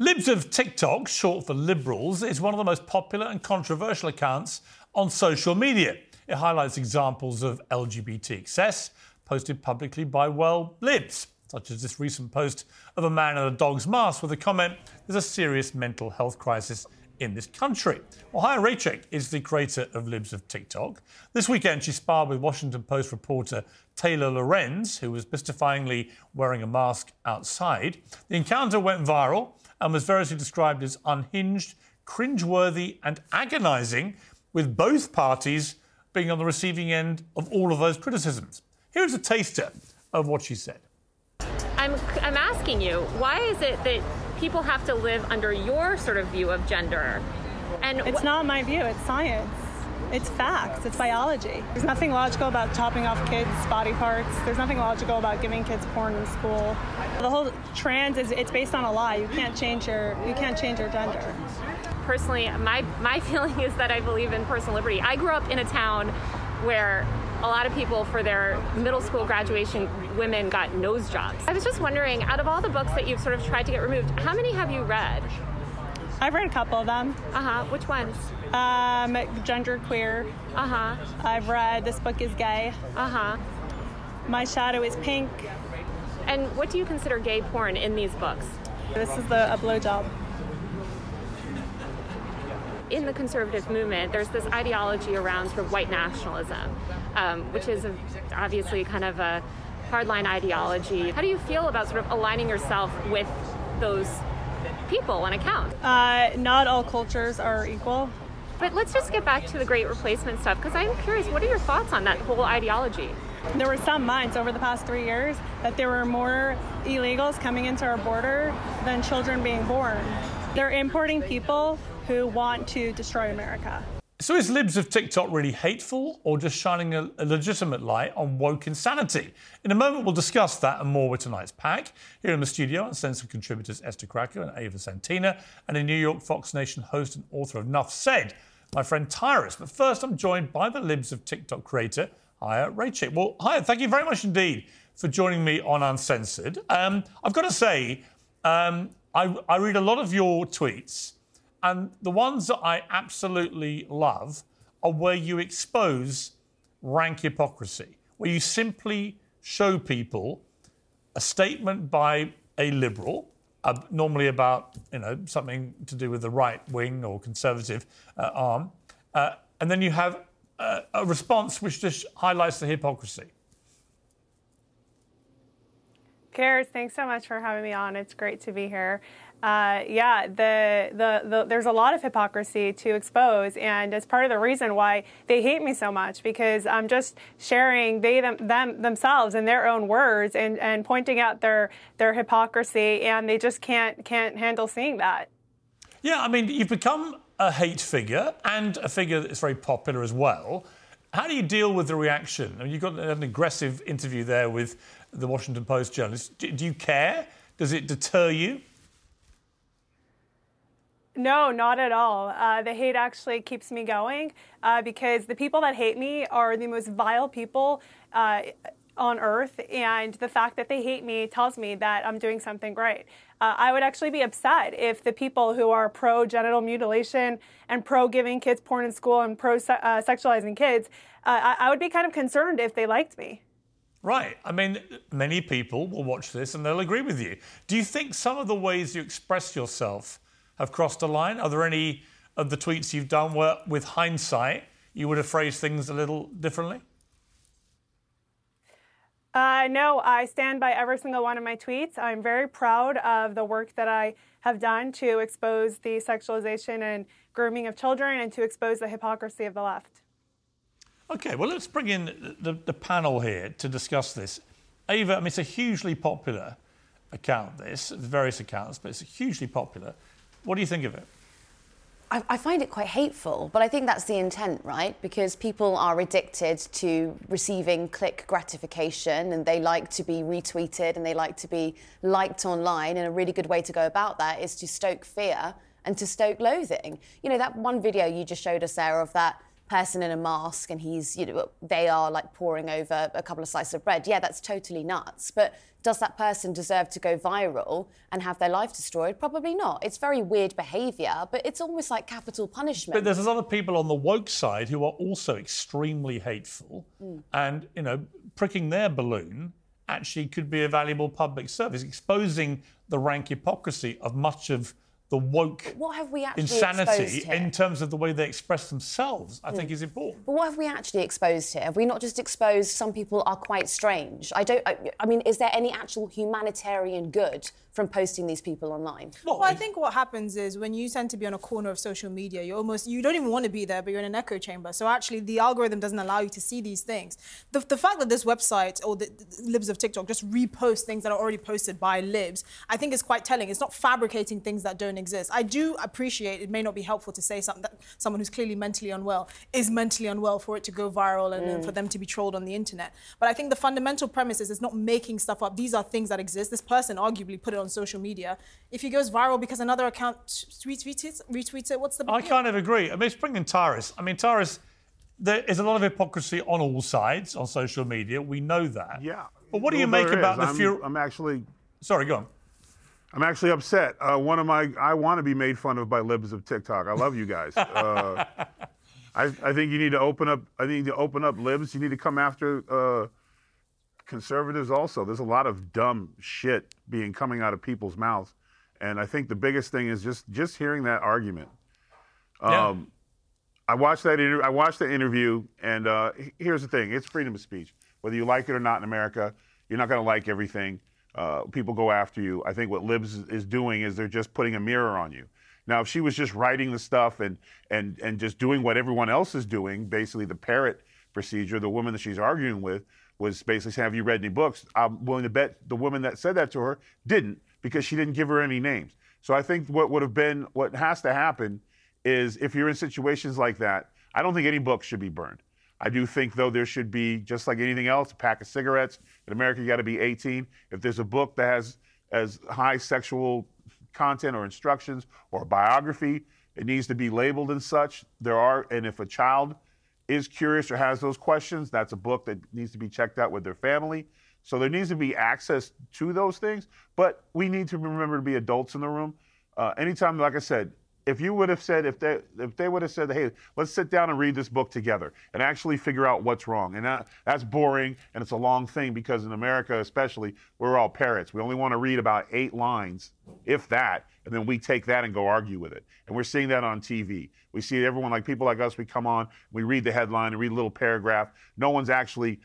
Libs of TikTok, short for liberals, is one of the most popular and controversial accounts on social media. It highlights examples of LGBT excess posted publicly by, well, libs, such as this recent post of a man in a dog's mask with the comment, There's a serious mental health crisis in this country. Well, Chaya Raichik is the creator of Libs of TikTok. This weekend, she sparred with Washington Post reporter Taylor Lorenz, who was mystifyingly wearing a mask outside. The encounter went viral and was variously described as unhinged, cringeworthy, and agonizing, with both parties being on the receiving end of all of those criticisms. Here's a taster of what she said. I'm, I'm asking you, why is it that people have to live under your sort of view of gender? And it's wh- not my view, it's science. It's facts, it's biology. There's nothing logical about chopping off kids' body parts. There's nothing logical about giving kids porn in school. The whole trans is it's based on a lie. You can't change your you can't change your gender. Personally, my my feeling is that I believe in personal liberty. I grew up in a town where a lot of people for their middle school graduation women got nose jobs. I was just wondering, out of all the books that you've sort of tried to get removed, how many have you read? I've read a couple of them. Uh huh. Which ones? Um, gender queer. Uh huh. I've read This Book is Gay. Uh huh. My Shadow is Pink. And what do you consider gay porn in these books? This is the a blowjob. In the conservative movement, there's this ideology around sort of white nationalism, um, which is obviously kind of a hardline ideology. How do you feel about sort of aligning yourself with those people and accounts? Uh, not all cultures are equal. But let's just get back to the great replacement stuff because I'm curious, what are your thoughts on that whole ideology? There were some months over the past three years that there were more illegals coming into our border than children being born. They're importing people who want to destroy America. So is Libs of TikTok really hateful or just shining a, a, legitimate light on woke insanity? In a moment, we'll discuss that and more with tonight's pack. Here in the studio, Uncensored contributors Esther Krakue and Ava Santina, and a New York Fox Nation host and author of Nuff Said, my friend Tyrus. But first, I'm joined by the Libs of TikTok creator, Chaya Raichik. Well, Chaya, thank you very much indeed for joining me on Uncensored. Um, I've got to say, um, I, I read a lot of your tweets. And the ones that I absolutely love are where you expose rank hypocrisy, where you simply show people a statement by a liberal, uh, normally about you know something to do with the right wing or conservative uh, arm, uh, and then you have a, a response which just highlights the hypocrisy. Karis, thanks so much for having me on. It's great to be here. Uh, yeah, the, the, the, there's a lot of hypocrisy to expose, and it's part of the reason why they hate me so much because I'm just sharing they them, them themselves in their own words and, and pointing out their their hypocrisy, and they just can't can't handle seeing that. Yeah, I mean, you've become a hate figure and a figure that's very popular as well. How do you deal with the reaction? I mean, you've got an aggressive interview there with the Washington Post journalist. Do, do you care? Does it deter you? No, not at all. Uh, the hate actually keeps me going uh, because the people that hate me are the most vile people uh, on earth, and the fact that they hate me tells me that I'm doing something right. Uh, I would actually be upset if the people who are pro genital mutilation and pro giving kids porn in school and pro uh, sexualizing kids, uh, I-, I would be kind of concerned if they liked me. Right. I mean, many people will watch this and they'll agree with you. Do you think some of the ways you express yourself have crossed a line? Are there any of the tweets you've done where, with hindsight, you would have phrased things a little differently? Uh, no, I stand by every single one of my tweets. I'm very proud of the work that I have done to expose the sexualization and grooming of children and to expose the hypocrisy of the left. Okay, well, let's bring in the, the panel here to discuss this. Ava, I mean, it's a hugely popular account, this, various accounts, but it's hugely popular. What do you think of it? I, I, find it quite hateful, but I think that's the intent, right? Because people are addicted to receiving click gratification and they like to be retweeted and they like to be liked online. And a really good way to go about that is to stoke fear and to stoke loathing. You know, that one video you just showed us, Sarah, of that person in a mask and he's, you know, they are like pouring over a couple of slices of bread. Yeah, that's totally nuts. But does that person deserve to go viral and have their life destroyed? Probably not. It's very weird behavior, but it's almost like capital punishment. But there's a lot of people on the woke side who are also extremely hateful mm. and, you know, pricking their balloon actually could be a valuable public service, exposing the rank hypocrisy of much of the woke what have we actually insanity in terms of the way they express themselves, I mm. think is important. But what have we actually exposed here? Have we not just exposed some people are quite strange? I don't. I, I mean, is there any actual humanitarian good from posting these people online? Well, I think what happens is when you tend to be on a corner of social media, you almost you don't even want to be there, but you're in an echo chamber. So actually, the algorithm doesn't allow you to see these things. The, the fact that this website or the, the libs of TikTok just repost things that are already posted by libs, I think is quite telling. It's not fabricating things that don't exist. I do appreciate it may not be helpful to say something that someone who's clearly mentally unwell is mentally unwell for it to go viral and, mm. and for them to be trolled on the internet. But I think the fundamental premise is it's not making stuff up. These are things that exist. This person arguably put it on social media. If he goes viral because another account retweets it, retweets it, what's the? I kind of agree. I mean, it's bringing Tyrus. I mean, Tyrus. There is a lot of hypocrisy on all sides on social media. We know that. Yeah. But what do you make about the fear? I'm actually. Sorry, go on. I'm actually upset. Uh, one of my, I want to be made fun of by libs of TikTok. I love you guys. Uh, I, I, think you need to open up. I need to open up libs. You need to come after uh, conservatives also. There's a lot of dumb shit being coming out of people's mouths, and I think the biggest thing is just just hearing that argument. Um, yeah. I watched that. Inter- I watched the interview, and uh, here's the thing: it's freedom of speech. Whether you like it or not in America, you're not going to like everything. Uh, people go after you. I think what Libs is doing is they're just putting a mirror on you. Now, if she was just writing the stuff and and and just doing what everyone else is doing, basically the parrot procedure, the woman that she's arguing with, was basically saying, Have you read any books? I'm willing to bet the woman that said that to her didn't because she didn't give her any names. So I think what would have been, what has to happen is if you're in situations like that, I don't think any book should be burned. I do think, though, there should be, just like anything else, a pack of cigarettes. In America, you got to be 18. If there's a book that has as high sexual content or instructions or a biography, it needs to be labeled and such. There are, and if a child is curious or has those questions, that's a book that needs to be checked out with their family. So there needs to be access to those things, but we need to remember to be adults in the room. Uh, anytime, like I said, if you would have said if they if they would have said, hey, let's sit down and read this book together and actually figure out what's wrong, and that that's boring and it's a long thing because in America especially we're all parrots. We only want to read about eight lines, if that, and then we take that and go argue with it. And we're seeing that on TV. We see everyone like people like us. We come on, we read the headline and read a little paragraph. No one's actually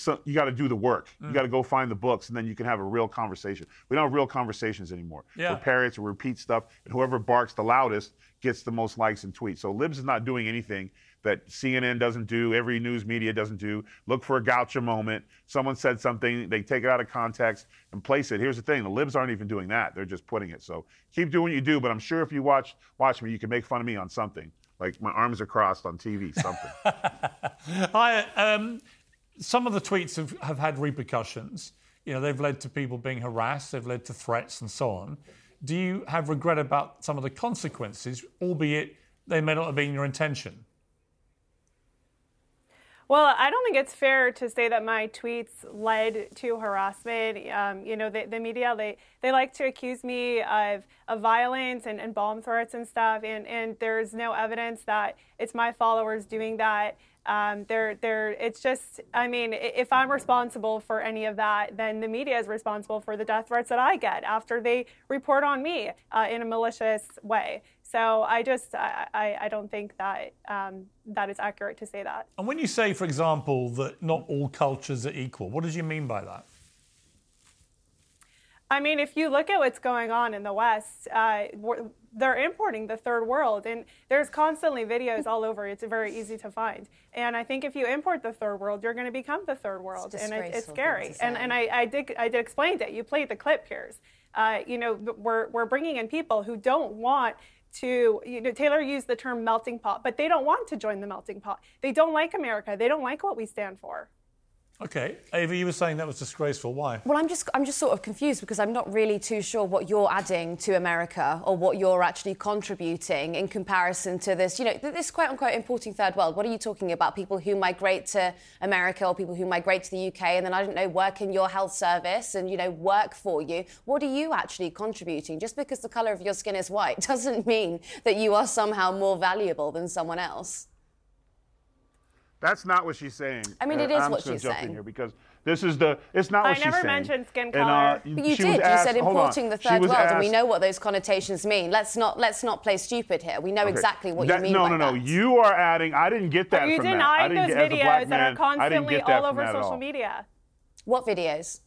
so you got to do the work. Mm. You got to go find the books, and then you can have a real conversation. We don't have real conversations anymore. Yeah. We're parrots, we repeat stuff, and whoever barks the loudest gets the most likes and tweets. So Libs is not doing anything that CNN doesn't do, every news media doesn't do. Look for a gotcha moment. Someone said something, they take it out of context and place it. Here's the thing: the Libs aren't even doing that; they're just putting it. So keep doing what you do. But I'm sure if you watch watch me, you can make fun of me on something. Like my arms are crossed on TV, something. Hi. Um, some of the tweets have, have had repercussions. You know, they've led to people being harassed, they've led to threats and so on. Do you have regret about some of the consequences, albeit they may not have been your intention? Well, I don't think it's fair to say that my tweets led to harassment. Um, you know, the, the, media, they, they like to accuse me of, of violence and, and bomb threats and stuff, and, and there's no evidence that it's my followers doing that. Um, they're, they're, it's just, I mean, if I'm responsible for any of that, then the media is responsible for the death threats that I get after they report on me uh, in a malicious way. So I just, I, I, I don't think that um, that is accurate to say that. And when you say, for example, that not all cultures are equal, what did you mean by that? I mean, if you look at what's going on in the West, uh, they're importing the third world, and there's constantly videos all over. It's very easy to find, and I think if you import the third world, you're going to become the third world, and it, it's scary. to And and I, I did I did explain it. You played the clip here. Uh, you know, we're we're bringing in people who don't want. To you know, Taylor used the term melting pot, but they don't want to join the melting pot. They don't like America. They don't like what we stand for. Okay, Ava, you were saying that was disgraceful. Why? Well, I'm just I'm just sort of confused because I'm not really too sure what you're adding to America or what you're actually contributing in comparison to this, you know, this quote unquote importing third world. What are you talking about? People who migrate to America or people who migrate to the UK and then I don't know work in your health service and you know work for you. What are you actually contributing? Just because the color of your skin is white doesn't mean that you are somehow more valuable than someone else. That's not what she's saying. I mean, Uh, it is I'm what just gonna she's jump in saying. here because this is the. It's not I what she's saying. I never mentioned skin And, uh, color. But you did. was You asked- said hold on. importing the third was world, and we know what those connotations mean. Let's not let's not play stupid here. We know Okay. exactly what That- you mean No, by no, no. that. You are adding. I didn't get that you from that. I denied didn't those get, as a black videos that are man, I didn't constantly get that all over social all. media. What videos?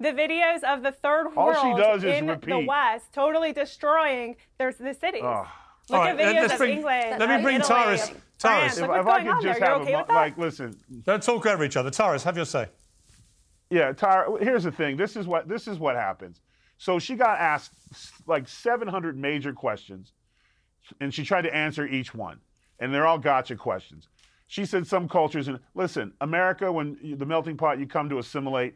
the videos of the third All world she does is in the. West, totally destroying their the cities. Ugh. Look All at videos let's of bring- England. let me bring Italy, Tyrus- Tyrus. Look If, if I could just there. Have okay a, with like, listen, Don't talk over each other. Tyrus, have your say. Yeah, Tyra. Here's the thing. This is what this is what happens. So she got asked like 700 major questions, and she tried to answer each one, and they're all gotcha questions. She said some cultures and listen, America, when you, the melting pot, you come to assimilate.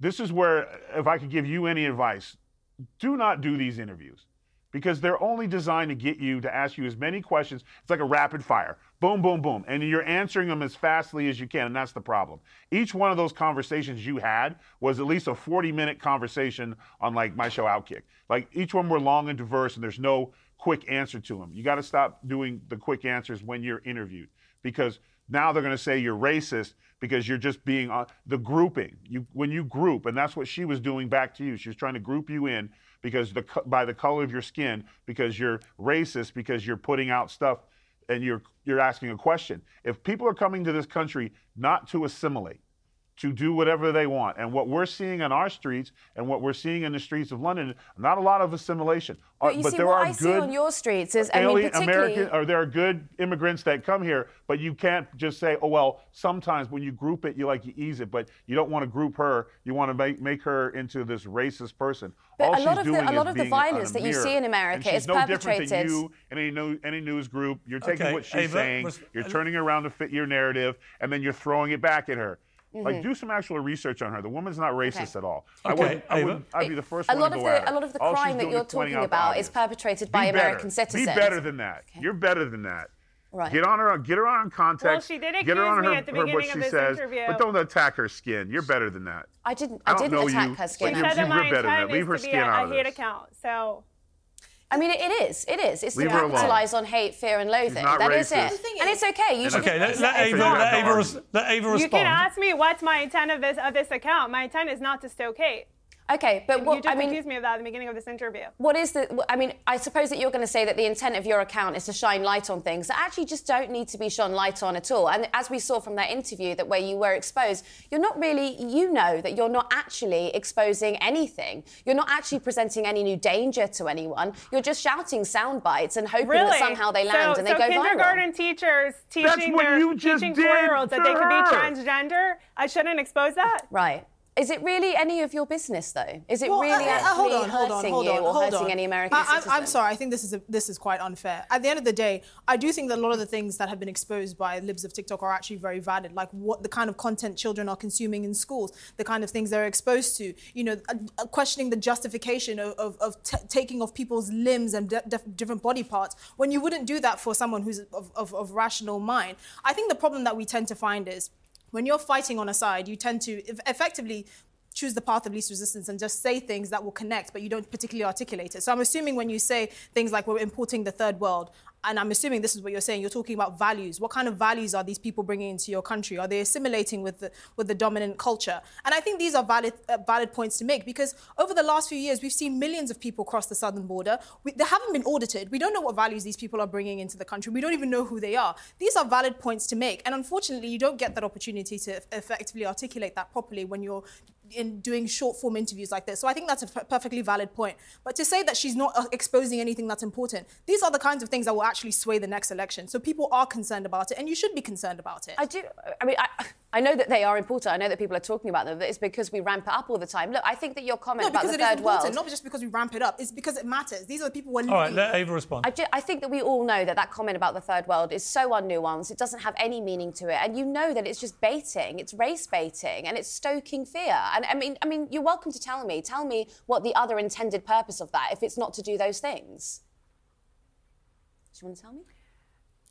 This is where, if I could give you any advice, do not do these interviews because they're only designed to get you to ask you as many questions. It's like a rapid fire. Boom, boom, boom. And you're answering them as fastly as you can. And that's the problem. Each one of those conversations you had was at least a 40 minute conversation on like my show Outkick. Like each one were long and diverse and there's no quick answer to them. You got to stop doing the quick answers when you're interviewed because now they're going to say you're racist because you're just being uh, the grouping. You when you group, and that's what she was doing back to you. She was trying to group you in because the by the color of your skin, because you're racist, because you're putting out stuff, and you're you're asking a question. If people are coming to this country not to assimilate, to do whatever they want. And what we're seeing on our streets and what we're seeing in the streets of London, not a lot of assimilation. Uh, But you see, there what are I see good on your streets is, I mean, alien particularly. American, or there are good immigrants that come here, but you can't just say, oh well. Sometimes when you group it, you like you ease it, but you don't want to group her. You want to make make her into this racist person. But All a she's lot of the- a lot is of the violence that you see in America and she's is no different than you and any news any news group. You're taking Okay, what she's Ava, saying, res- you're turning it around to fit your narrative, and then you're throwing it back at her. Mm-hmm. Like do some actual research on her. The woman's not racist at all. I Okay, wouldn't. I would. I'd be the first a one lot to of go at the a lot of the All crime that you're talking about is perpetrated by Be American citizens. Be better than that. You're better than that. Right. Get on her. Get her on context. Well, she did Get her accuse on me her, at the her what beginning she of this says, interview. but don't attack her skin. You're better than that. I didn't. I I, don't didn't know attack you, her skin. She you're- said that you're my better than that. intent Leave is her to be skin a, out a of hate account. So I mean, it is. It is. It's Leave to capitalize on hate, fear, and loathing. not That is racist. it. And it's okay. You should. Okay, let, let it's Ava, let Ava, let Ava you respond. can ask me what's my intent of this of this account. My intent is not to stoke hate. Okay, but you what just I mean. accused me of that at the beginning of this interview. What is the? I mean, I suppose that you're going to say that the intent of your account is to shine light on things that actually just don't need to be shone light on at all. And as we saw from that interview, that where you were exposed, you're not really. You know that you're not actually exposing anything. You're not actually presenting any new danger to anyone. You're just shouting sound bites and hoping Really? that somehow they land so, and they so go kindergarten viral. teachers teaching what their you just teaching four-year-olds that they could be transgender. I shouldn't expose that. Right. Is it really any of your business, though? Is it Well, really uh, uh, actually hold on, hold on, hurting hold you or hold hurting on. any American I, I'm- citizen? I'm sorry. I think this is a, this is quite unfair. At the end of the day, I do think that a lot of the things that have been exposed by libs of TikTok are actually very valid. Like what the kind of content children are consuming in schools, the kind of things they're exposed to. You know, uh, uh, questioning the justification of, of, of t- taking off people's limbs and de- def- different body parts when you wouldn't do that for someone who's of, of, of rational mind. I think the problem that we tend to find is when you're fighting on a side, you tend to effectively choose the path of least resistance and just say things that will connect, but you don't particularly articulate it. So I'm assuming when you say things like we're importing the third world, and I'm assuming this is what you're saying. You're talking about values. What kind of values are these people bringing into your country? Are they assimilating with the with the dominant culture? And I think these are valid uh, valid points to make because over the last few years, we've seen millions of people cross the southern border. We, they haven't been audited. We don't know what values these people are bringing into the country. We don't even know who they are. These are valid points to make, and unfortunately, you don't get that opportunity to effectively articulate that properly when you're in doing short form interviews like this. So I think that's a f- perfectly valid point. But to say that she's not uh, exposing anything that's important, these are the kinds of things that will actually sway the next election. So people are concerned about it, and you should be concerned about it. I do. I mean, I, I know that they are important. I know that people are talking about them. But it's because we ramp it up all the time. Look, I think that your comment no, about the it third is important, world. not just because we ramp it up. It's because it matters. These are the people we're All right, let Ava respond. I, ju- I think that we all know that that comment about the third world is so unnuanced. It doesn't have any meaning to it, and you know that it's just baiting. It's race baiting, and it's stoking fear. And I mean, I mean, you're welcome to tell me. Tell me what the other intended purpose of that, if it's not to do those things. Do you want to tell me?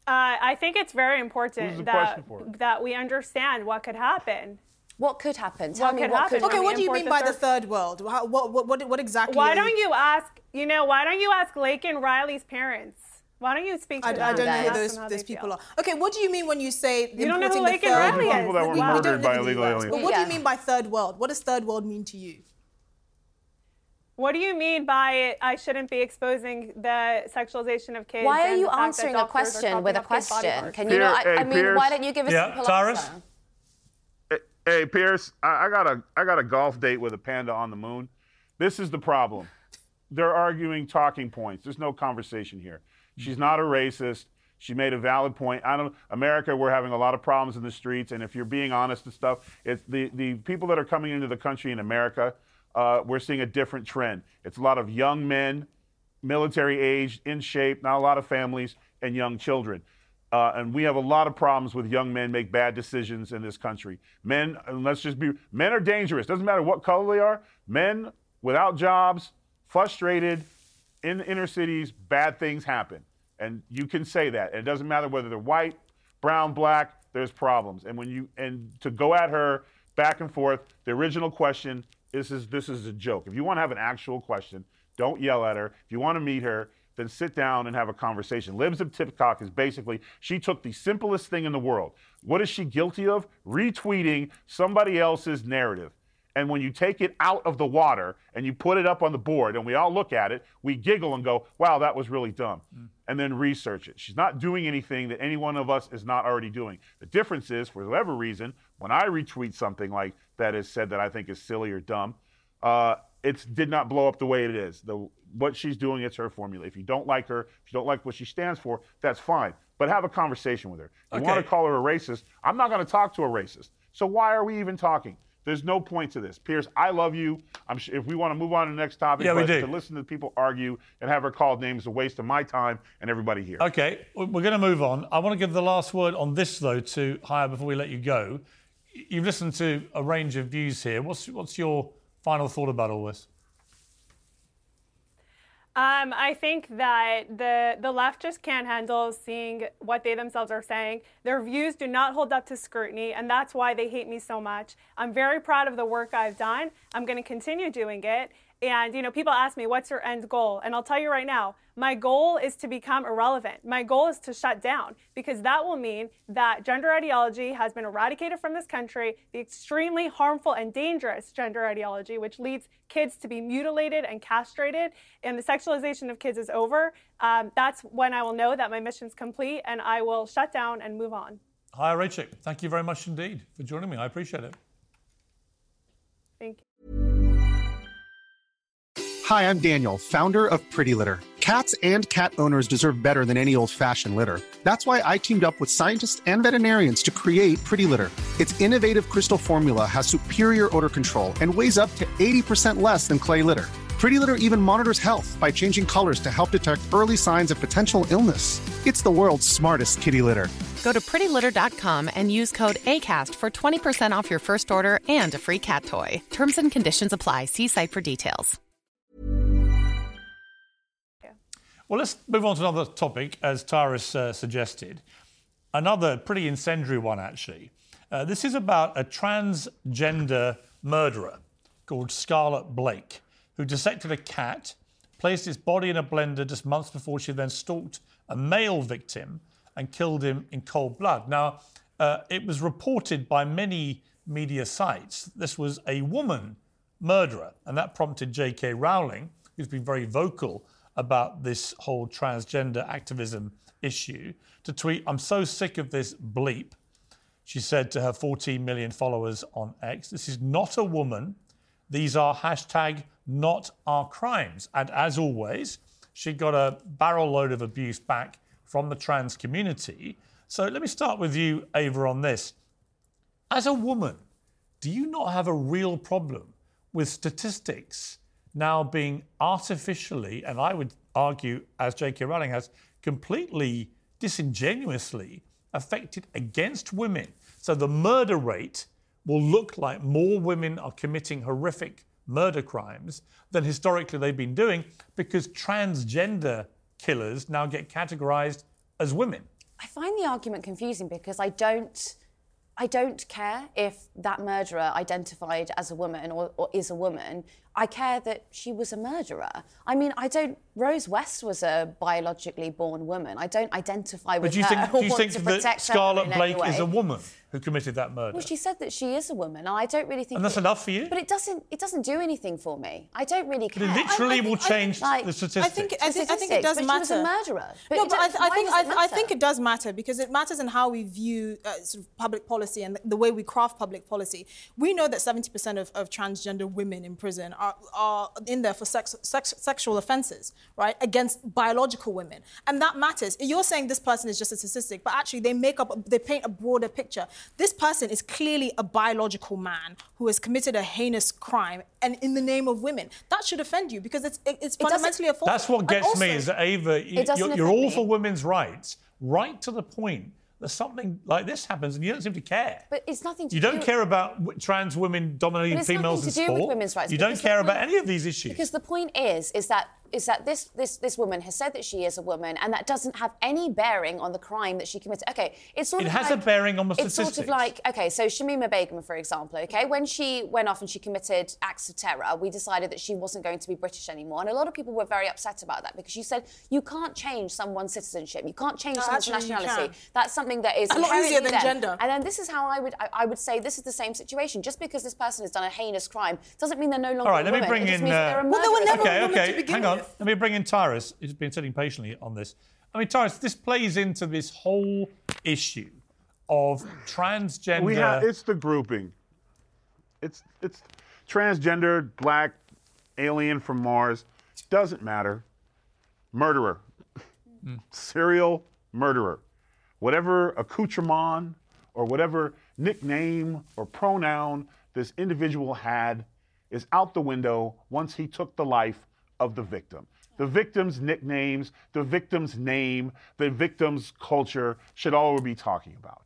Uh, I think it's very important that that we understand what could happen. What could happen? Tell What me could what happen? could Okay, what do you mean by the third- third world? How, what, what, what, what exactly? Why don't you ask? You know, why don't you ask Laken Riley's parents? Why don't you speak to I, them? I don't know who those, those people feel? are. Okay, what do you mean when you say You don't know who importing Lake the and third Riley world? is. People that were We- we don't murdered live by in the illegal US. aliens. But what do you mean by third world? What does third world mean to you? What do you mean by I shouldn't be exposing the sexualization of kids? Why are you the fact that answering a question with a chopping off kids' body question? Can you? Pierre- Not, I, I mean, Piers. why don't you give us Yeah, a simple Tyrus? answer? Hey, Piers, I, I got a I got a golf date with a panda on the moon. This is the problem. They're arguing talking points. There's no conversation here. She's not a racist. She made a valid point. I don't America, we're having a lot of problems in the streets, and if you're being honest and stuff, it's the, the people that are coming into the country in America, uh, we're seeing a different trend. It's a lot of young men, military age, in shape, not a lot of families, and young children. Uh, and we have a lot of problems with young men make bad decisions in this country. Men, let's just be, men are dangerous. Doesn't matter what color they are. Men without jobs, frustrated, in inner cities, bad things happen. And you can say that. And it doesn't matter whether they're white, brown, black, there's problems. And when you, and to go at her back and forth, the original question, this is, this is a joke. If you want to have an actual question, don't yell at her. If you want to meet her, then sit down and have a conversation. Libs of TikTok is basically she took the simplest thing in the world. What is she guilty of? Retweeting somebody else's narrative. And when you take it out of the water and you put it up on the board and we all look at it, we giggle and go, wow, that was really dumb. And then research it. She's not doing anything that any one of us is not already doing. The difference is, for whatever reason, when I retweet something like that is said that I think is silly or dumb, uh, it did not blow up the way it is. The, what she's doing, it's her formula. If you don't like her, if you don't like what she stands for, that's fine. But have a conversation with her. You want to call her a racist? I'm not going to talk to a racist. So why are we even talking? There's no point to this. Piers, I love you. I'm sure if we want to move on to the next topic, Yeah, we do. to listen to people argue and have her called names is a waste of my time and everybody here. Okay, we- we're going to move on. I want to give the last word on this, though, to Chaya before we let you go. You've listened to a range of views here. What's, what's your final thought about all this? Um, I think that the the left just can't handle seeing what they themselves are saying. Their views do not hold up to scrutiny, and that's why they hate me so much. I'm very proud of the work I've done. I'm going to continue doing it. And you know, people ask me, "What's your end goal?" And I'll tell you right now, my goal is to become irrelevant. My goal is to shut down because that will mean that gender ideology has been eradicated from this country. The extremely harmful and dangerous gender ideology, which leads kids to be mutilated and castrated, and the sexualization of kids is over. Um, that's when I will know that my mission's complete, and I will shut down and move on. Hi, Raichik, thank you very much indeed for joining me. I appreciate it. Thank you. Hi, I'm Daniel, founder of Pretty Litter. Cats and cat owners deserve better than any old fashioned litter. That's why I teamed up with scientists and veterinarians to create Pretty Litter. Its innovative crystal formula has superior odor control and weighs up to 80% less than clay litter. Pretty Litter even monitors health by changing colors to help detect early signs of potential illness. It's the world's smartest kitty litter. Go to prettylitter.com and use code ACAST for 20% off your first order and a free cat toy. Terms and conditions apply. See site for details. Well, let's move on to another topic, as Tyrus uh, suggested. Another pretty incendiary one, actually. Uh, this is about a transgender murderer called Scarlett Blake, who dissected a cat, placed its body in a blender just months before she then stalked a male victim and killed him in cold blood. Now, uh, it was reported by many media sites this was a woman murderer, and that prompted J.K. Rowling, who's been very vocal about this whole transgender activism issue, to tweet, I'm so sick of this bleep. She said to her 14 million followers on X, This is not a woman. These are hashtag not our crimes. And as always, she got a barrel load of abuse back from the trans community. So let me start with you, Ava, on this. As a woman, do you not have a real problem with statistics now being artificially, and I would argue, as J.K. Rowling has, completely disingenuously affected against women? So the murder rate will look like more women are committing horrific murder crimes than historically they've been doing because transgender killers now get categorized as women. I find the argument confusing because I don't. I don't care if that murderer identified as a woman or, or, is a woman. I care that she was a murderer. I mean, I don't. Rose West was a biologically born woman. I don't identify with but do you her. think, do you think that Scarlett Blake is a woman who committed that murder? Well, she said that she is a woman, and I don't really think. And that's it, enough for you? But it doesn't. It doesn't do anything for me. I don't really care. But it literally I- I will think- I change think- like- the statistics. I think I think, I think it does but matter. she was a murderer. But no, but I, th- I think I, it th- I think it does matter because it matters in how we view uh, sort of public policy and the, the way we craft public policy. We know that 70% of, of transgender women in prison are, are in there for sex, sex, sexual offences, right, against biological women, and that matters. You're saying this person is just a statistic, but actually they make up, they paint a broader picture. This person is clearly a biological man who has committed a heinous crime, and in the name of women, that should offend you because it's it's doesn't- fundamentally a fault. That's what And gets me is that Ava, you, you're, you're all me. for women's rights, right to the point that something like this happens and you don't seem to care. But it's nothing to you do. don't care about trans women dominating But it's females nothing in to do sport. with women's rights You don't because the care about any of these issues. Because the point is, is that is that this this this woman has said that she is a woman, and that doesn't have any bearing on the crime that she committed. Okay, it's sort of It of has a like, bearing on the It's sort of like okay, so Shamima Begum, for example. Okay, when she went off and she committed acts of terror, we decided that she wasn't going to be British anymore, and a lot of people were very upset about that because she said you can't change someone's citizenship, you can't change No, someone's actually nationality. That's something that is A lot easier than them. gender. And then this is how I would I, I would say this is the same situation. Just because this person has done a heinous crime doesn't mean they're no longer All right, a let me bring it in. means that they're a uh, Well, they were murderer. never okay, a woman okay. to begin Hang on. Let me bring in Tyrus, who's been sitting patiently on this. I mean, Tyrus, this plays into this whole issue of transgender. We have it's the grouping. It's it's transgender, black, alien from Mars. Doesn't matter. Murderer. Hmm. Serial murderer. Whatever accoutrement or whatever nickname or pronoun this individual had is out the window once he took the life of the victim. The victim's nicknames, the victim's name, the victim's culture should all we be talking about.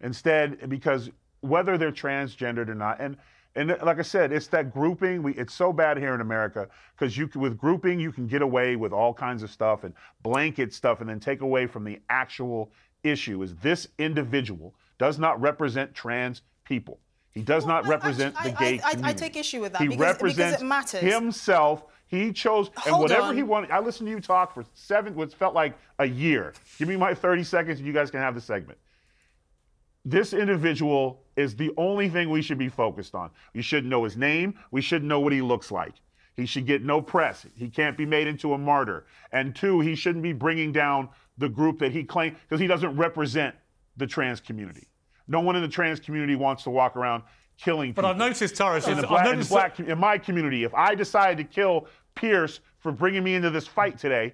Instead, because whether they're transgendered or not, and and like I said, it's that grouping. We it's so bad here in America because you with grouping you can get away with all kinds of stuff and blanket stuff, and then take away from the actual issue. Is this individual does not represent trans people? He does not Well, I- represent I- the gay I- I- I take issue with that He because- because it represents matters. himself. He chose, and Hold whatever on. he wanted. I listened to you talk for seven, what felt like a year. Give me my 30 seconds, and you guys can have the segment this individual is the only thing we should be focused on. We shouldn't know his name. We shouldn't know what he looks like. He should get no press. He can't be made into a martyr. And two, he shouldn't be bringing down the group that he claims because he doesn't represent the trans community. No one in the trans community wants to walk around killing people. But I've noticed, Tyrus, in, the I've black, in, the black, in my community, if I decided to kill Piers for bringing me into this fight today,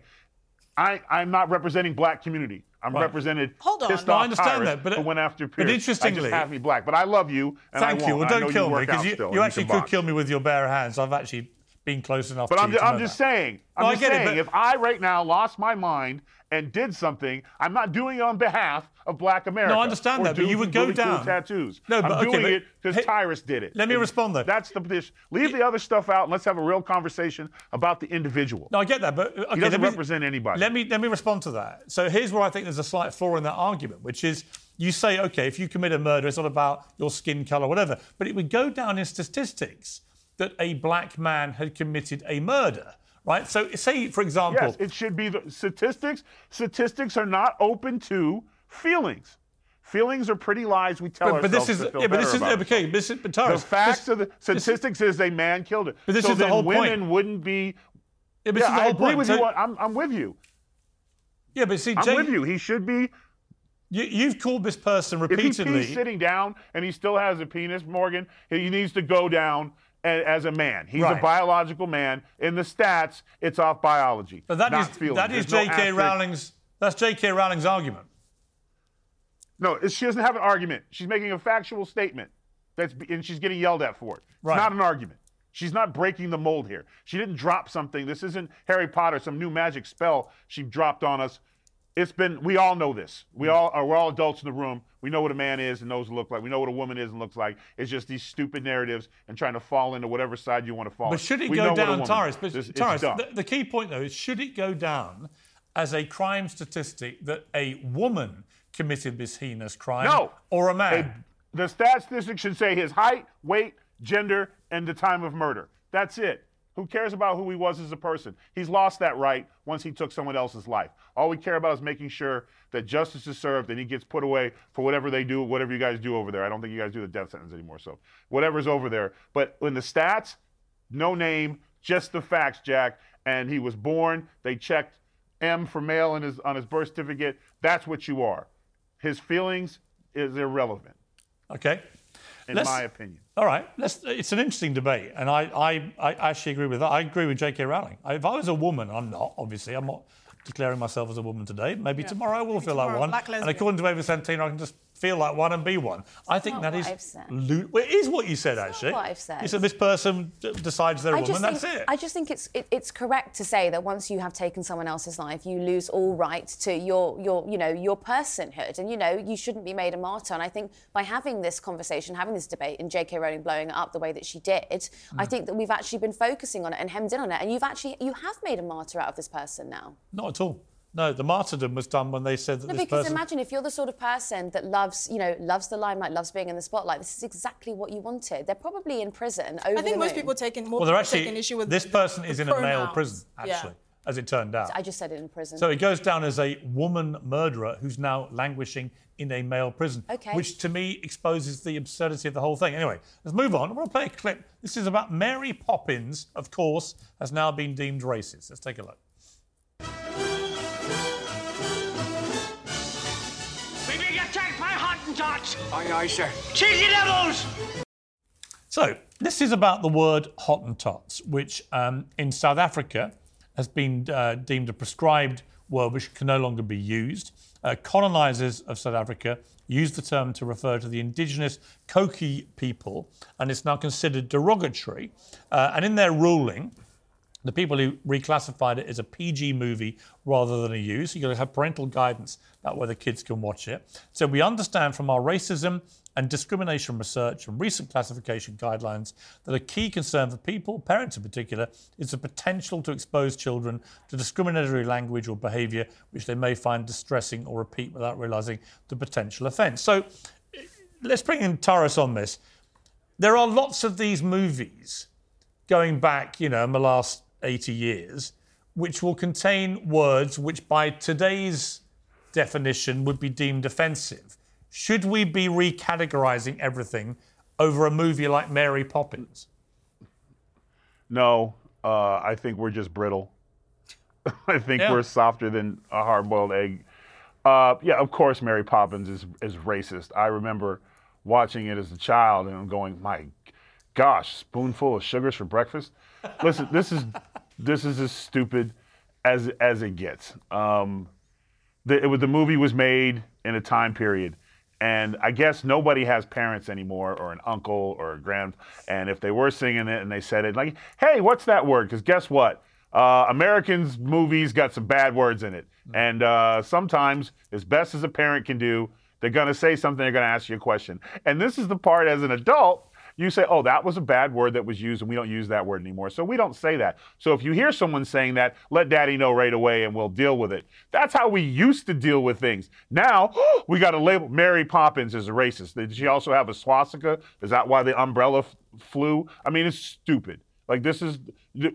I, I'm not representing black community. I'm Right. represented Hold on. pissed No, I off understand Tyrus that, but- who went after but Piers. I interestingly- just have me black, but I love you. And Thank I you. won't. Well, I know don't kill me because out you, still, you actually can could box. kill me with your bare hands. I've actually been close enough But to I'm, you ju- to I'm know just that. saying. I'm No, I just get it, saying. but- if I right now lost my mind and did something, I'm not doing it on behalf of Black America. No, I understand that, but you would go really cool down- tattoos. No, but I'm okay, doing it because hey, Tyrus did it. let me And respond, though. That's the position. Leave the other stuff out and let's have a real conversation about the individual. No, I get that, but uh, okay, he doesn't me, represent anybody. Let me let me respond to that. So here's where I think there's a slight flaw in that argument, which is you say, okay, if you commit a murder, it's not about your skin color, whatever, but it would go down in statistics that a black man had committed a murder right? So say, for example, Yes, it should be the statistics. Statistics are not open to feelings. Feelings are pretty lies we tell but, but this is to feel yeah, but this is okay. This is but The facts this- of the statistics is a man killed it. But this so is the whole point. women wouldn't be. Yeah, this yeah, I whole agree point. with So- you. I'm, I'm with you. Yeah, but see, I'm Jake, with you. He should be. You, you've called this person repeatedly. If he repeatedly. pees sitting down and he still has a penis, Morgan, he needs to go down as a man. He's Right. a biological man. In the stats, it's off biology. but that not is feelings. that is There's no J.K. asterisk. Rowling's. That's J.K. Rowling's argument. No, she doesn't have an argument. She's making a factual statement. That's and she's getting yelled at for it. It's not an argument. She's not breaking the mold here. She didn't drop something. This isn't Harry Potter, some new magic spell she dropped on us. It's been we all know this. We all are we're all adults in the room. We know what a man is and knows what look like. We know what a woman is and looks like. It's just these stupid narratives and trying to fall into whatever side you want to fall. But should it We go down, Tyrus? But This- Tyrus, the, the key point though is should it go down as a crime statistic that a woman committed this heinous crime, No. or a man? A- the statistic should say his height, weight, gender, and the time of murder. That's it. Who cares about who he was as a person? He's lost that right once he took someone else's life. All we care about is making sure that justice is served and he gets put away for whatever they do, whatever you guys do over there. I don't think you guys do the death sentence anymore, so whatever's over there. But in the stats, no name, just the facts, Jack. And he was born. They checked M for male his on his birth certificate. That's what you are. His feelings is irrelevant, okay. In Let's- my opinion. All right, let's, it's an interesting debate, and I, I, I actually agree with that. I agree with J.K. Rowling. If I was a woman, I'm not, obviously. I'm not declaring myself as a woman today. Maybe tomorrow I will feel like one. And according to Ava Santina, I can just feel like one and be one. I think not that what is. I've said. lo- well, it is what you said, actually. what I've said. You said this person d- decides they're a I woman, just that's it. I just think it's it, it's correct to say that once you have taken someone else's life, you lose all right to your your you know your personhood, and you know you shouldn't be made a martyr. And I think by having this conversation, having this debate, and J.K. Rowling blowing it up the way that she did, I Mm. think that we've actually been focusing on it and hemmed in on it, and you've actually you have made a martyr out of this person now. Not at all. No, the martyrdom was done when they said that No, this because person. imagine if you're the sort of person that loves, you know, loves the limelight, loves being in the spotlight. This is exactly what you wanted. They're probably in prison over I think the most moon. people taking more well, they're actually. taking issue with this the- person the is in a male pronouns. prison, Yeah. actually, as it turned out. I just said it in prison. So it goes down as a woman murderer who's now languishing in a male prison. Okay. Which to me exposes the absurdity of the whole thing. Anyway, let's move on. I want to play a clip. This is about Mary Poppins, of course, has now been deemed racist. Let's take a look. By Hottentots! Aye, aye, sir. Cheesy devils! So, this is about the word Hottentots, which um, in South Africa has been uh, deemed a prescribed word which can no longer be used. Uh, colonisers of South Africa used the term to refer to the indigenous Khoikhoi people, and it's now considered derogatory. Uh, and in their ruling, the people who reclassified it as a PG movie rather than a U. So you've got to have parental guidance Uh, about whether kids can watch it. So we understand from our racism and discrimination research and recent classification guidelines that a key concern for people, parents in particular, is the potential to expose children to discriminatory language or behaviour which they may find distressing or repeat without realising the potential offence. So let's bring in Tyrus on this. There are lots of these movies going back, you know, in the last 80 years, which will contain words which, by today's definition, would be deemed offensive. Should we be recategorizing everything over a movie like Mary Poppins? No, uh, I think we're just brittle. I think Yeah. we're softer than a hard-boiled egg. Uh, yeah, of course, Mary Poppins is is racist. I remember watching it as a child and I'm going, my gosh, spoonful of sugars for breakfast. Listen, this is this is as stupid as as it gets. Um, the, it was, the movie was made in a time period, and I guess nobody has parents anymore, or an uncle, or a grand. And if they were singing it and they said it, like, "Hey, what's that word?" Because guess what? Uh, Americans' movies got some bad words in it, and uh, sometimes, as best as a parent can do, they're gonna say something. They're gonna ask you a question, and this is the part as an adult. You say, oh, that was a bad word that was used, and we don't use that word anymore. So we don't say that. So if you hear someone saying that, let daddy know right away and we'll deal with it. That's how we used to deal with things. Now, we got to label Mary Poppins as a racist. Did she also have a swastika? Is that why the umbrella f- flew? I mean, it's stupid. Like this is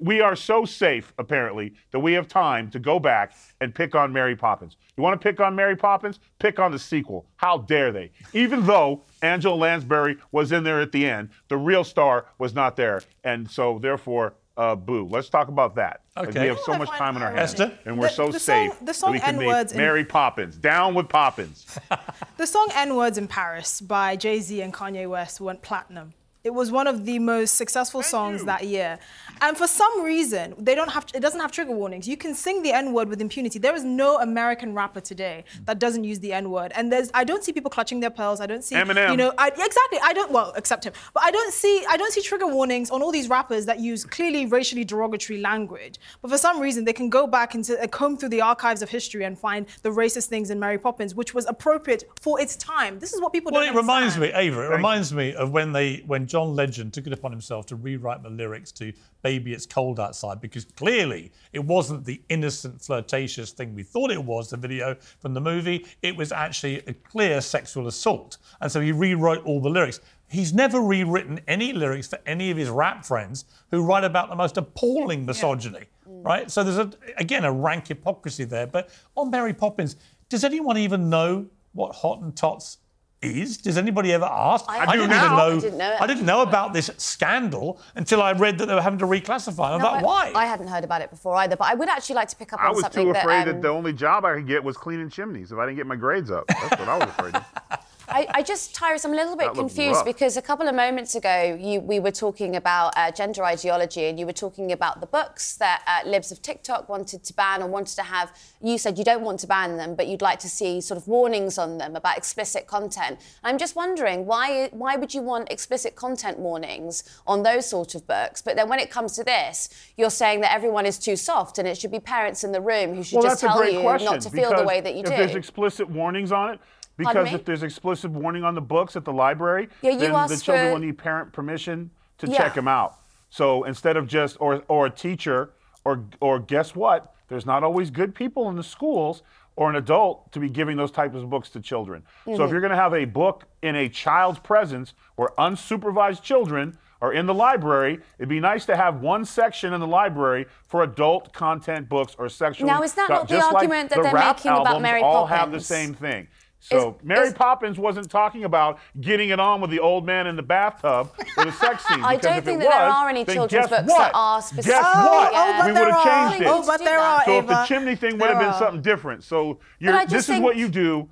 we are so safe apparently that we have time to go back and pick on Mary Poppins. You want to pick on Mary Poppins? Pick on the sequel. How dare they? Even though Angela Lansbury was in there at the end, the real star was not there, and so therefore, uh, boo. Let's talk about that. Like, Okay. we have so much time on our hands, Esther? and we're The- so the song- safe the that song we can N-words make in- Mary Poppins. Down with Poppins. The song N Words in Paris by Jay Z and Kanye West went platinum. It was one of the most successful songs that year. And for some reason, they don't have it doesn't have trigger warnings. You can sing the N-word with impunity. There is no American rapper today that doesn't use the N-word. And there's I don't see people clutching their pearls. I don't see Eminem. you know I, exactly. I don't well except him. But I don't see I don't see trigger warnings on all these rappers that use clearly racially derogatory language. But for some reason, they can go back and uh, comb through the archives of history and find the racist things in Mary Poppins, which was appropriate for its time. This is what people Well, don't it reminds me. Ava. It reminds me of when they, when John Legend took it upon himself to rewrite the lyrics to "Baby It's Cold Outside" because clearly it wasn't the innocent, flirtatious thing we thought it was. The video from the movie, it was actually a clear sexual assault, and so he rewrote all the lyrics. He's never rewritten any lyrics for any of his rap friends who write about the most appalling misogyny, mm. right? So there's a, again a rank hypocrisy there. But on Mary Poppins, does anyone even know what Hottentots is? Does anybody ever ask? I do didn't now. even know. I didn't know it. I didn't know about this scandal until I read that they were having to reclassify. I'm No, like, I- why? I hadn't heard about it before either, but I would actually like to pick up I on was something too afraid that, that, um, the only job I could get was cleaning chimneys if I didn't get my grades up. That's what I was afraid of. I, I just, Tyrus, I'm a little bit That confused because a couple of moments ago you, we were talking about uh, gender ideology and you were talking about the books that uh, Libs of TikTok wanted to ban or wanted to have. You said you don't want to ban them, but you'd like to see sort of warnings on them about explicit content. I'm just wondering why, why would you want explicit content warnings on those sort of books? But then when it comes to this, you're saying that everyone is too soft and it should be parents in the room who should well, just tell you question. not to feel the way that you if do. there's explicit warnings on it, because if there's explicit warning on the books at the library, Yeah, you then the children for- will need parent permission to Yeah. check them out. So instead of just or or a teacher or or guess what? There's not always good people in the schools or an adult to be giving those types of books to children. So if Mhm. you're going to have a book in a child's presence where unsupervised children are in the library, it'd be nice to have one section in the library for adult content books or sexual. Now, is that not the just like argument that the they're making about Mary all have the same thing. So Mary Poppins wasn't talking about getting it on with the old man in the bathtub with a sex scene. I don't think it that there are any children's books what? that are specific. Guess Oh, what? oh, but we there would have are. changed oh, it. Oh, but there are, So if the chimney thing would have been something different. So you're, I just this is what you do.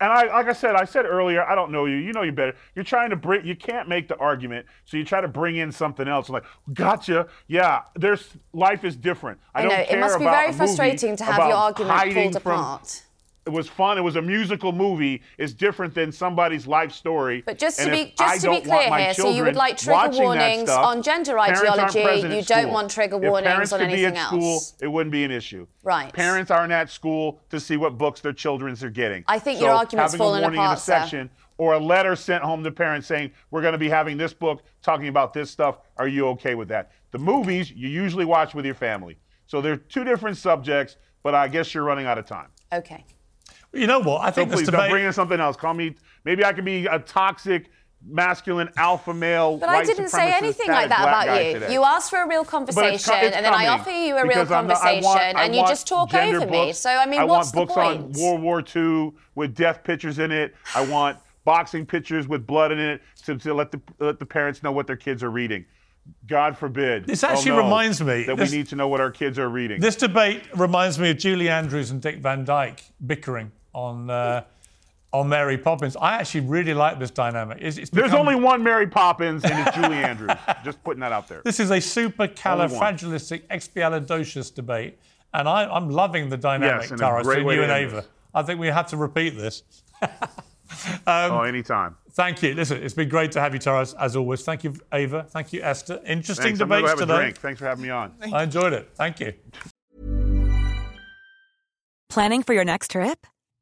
And I, like I said, I said earlier, I don't know you. You know you better. You're trying to bring. You can't make the argument, so you try to bring in something else. Like, gotcha. Yeah, there's life is different. I, I don't know, it care must be about very frustrating to have about your argument hiding pulled from- apart. It was fun. It was a musical movie. It's different than somebody's life story. But just to And be just to be clear here, so you would like trigger warnings stuff, on gender ideology. You don't school. want trigger warnings If parents on could be anything at school, else. it wouldn't be an issue. Right. Parents aren't at school to see what books their children are getting. I think so your argument's having a warning apart, in a sir. section or a letter sent home to parents saying we're going to be having this book talking about this stuff. Are you okay with that? The movies you usually watch with your family. So they're two different subjects, but I guess you're running out of time. Okay. You know what? I So think this please don't debate. bring in something else. Call me. Maybe I could be a toxic, masculine alpha male. But I didn't say anything like that about you. today. You asked for a real But it's conversation, co- it's and then I offer you a real because I'm not- I conversation, want- I and you just talk gender over me. So I mean, I what's the point? I want books the point? on World War II with death pictures in it. I want boxing pictures with blood in it to, to let the let the parents know what their kids are reading. God forbid. This oh actually no, reminds me- that this- we need to know what our kids are reading. This debate reminds me of Julie Andrews and Dick Van Dyke bickering on uh, on Mary Poppins. I actually really like this dynamic. It's, it's There's become- only one Mary Poppins, and it's Julie Andrews. Just putting that out there. This is a supercalifragilistic debate, and I, I'm loving the dynamic, Yes, and a Tara, great between way you and Ava. this. I think we have to repeat this. oh, anytime. Thank you. Listen, it's been great to have you, Tara, as, as always. Thank you, Ava. Thank you, Esther. Interesting Thanks. I'm go debates have a today. drink. Thanks for having me on. I enjoyed it. Thank you. Planning for your next trip?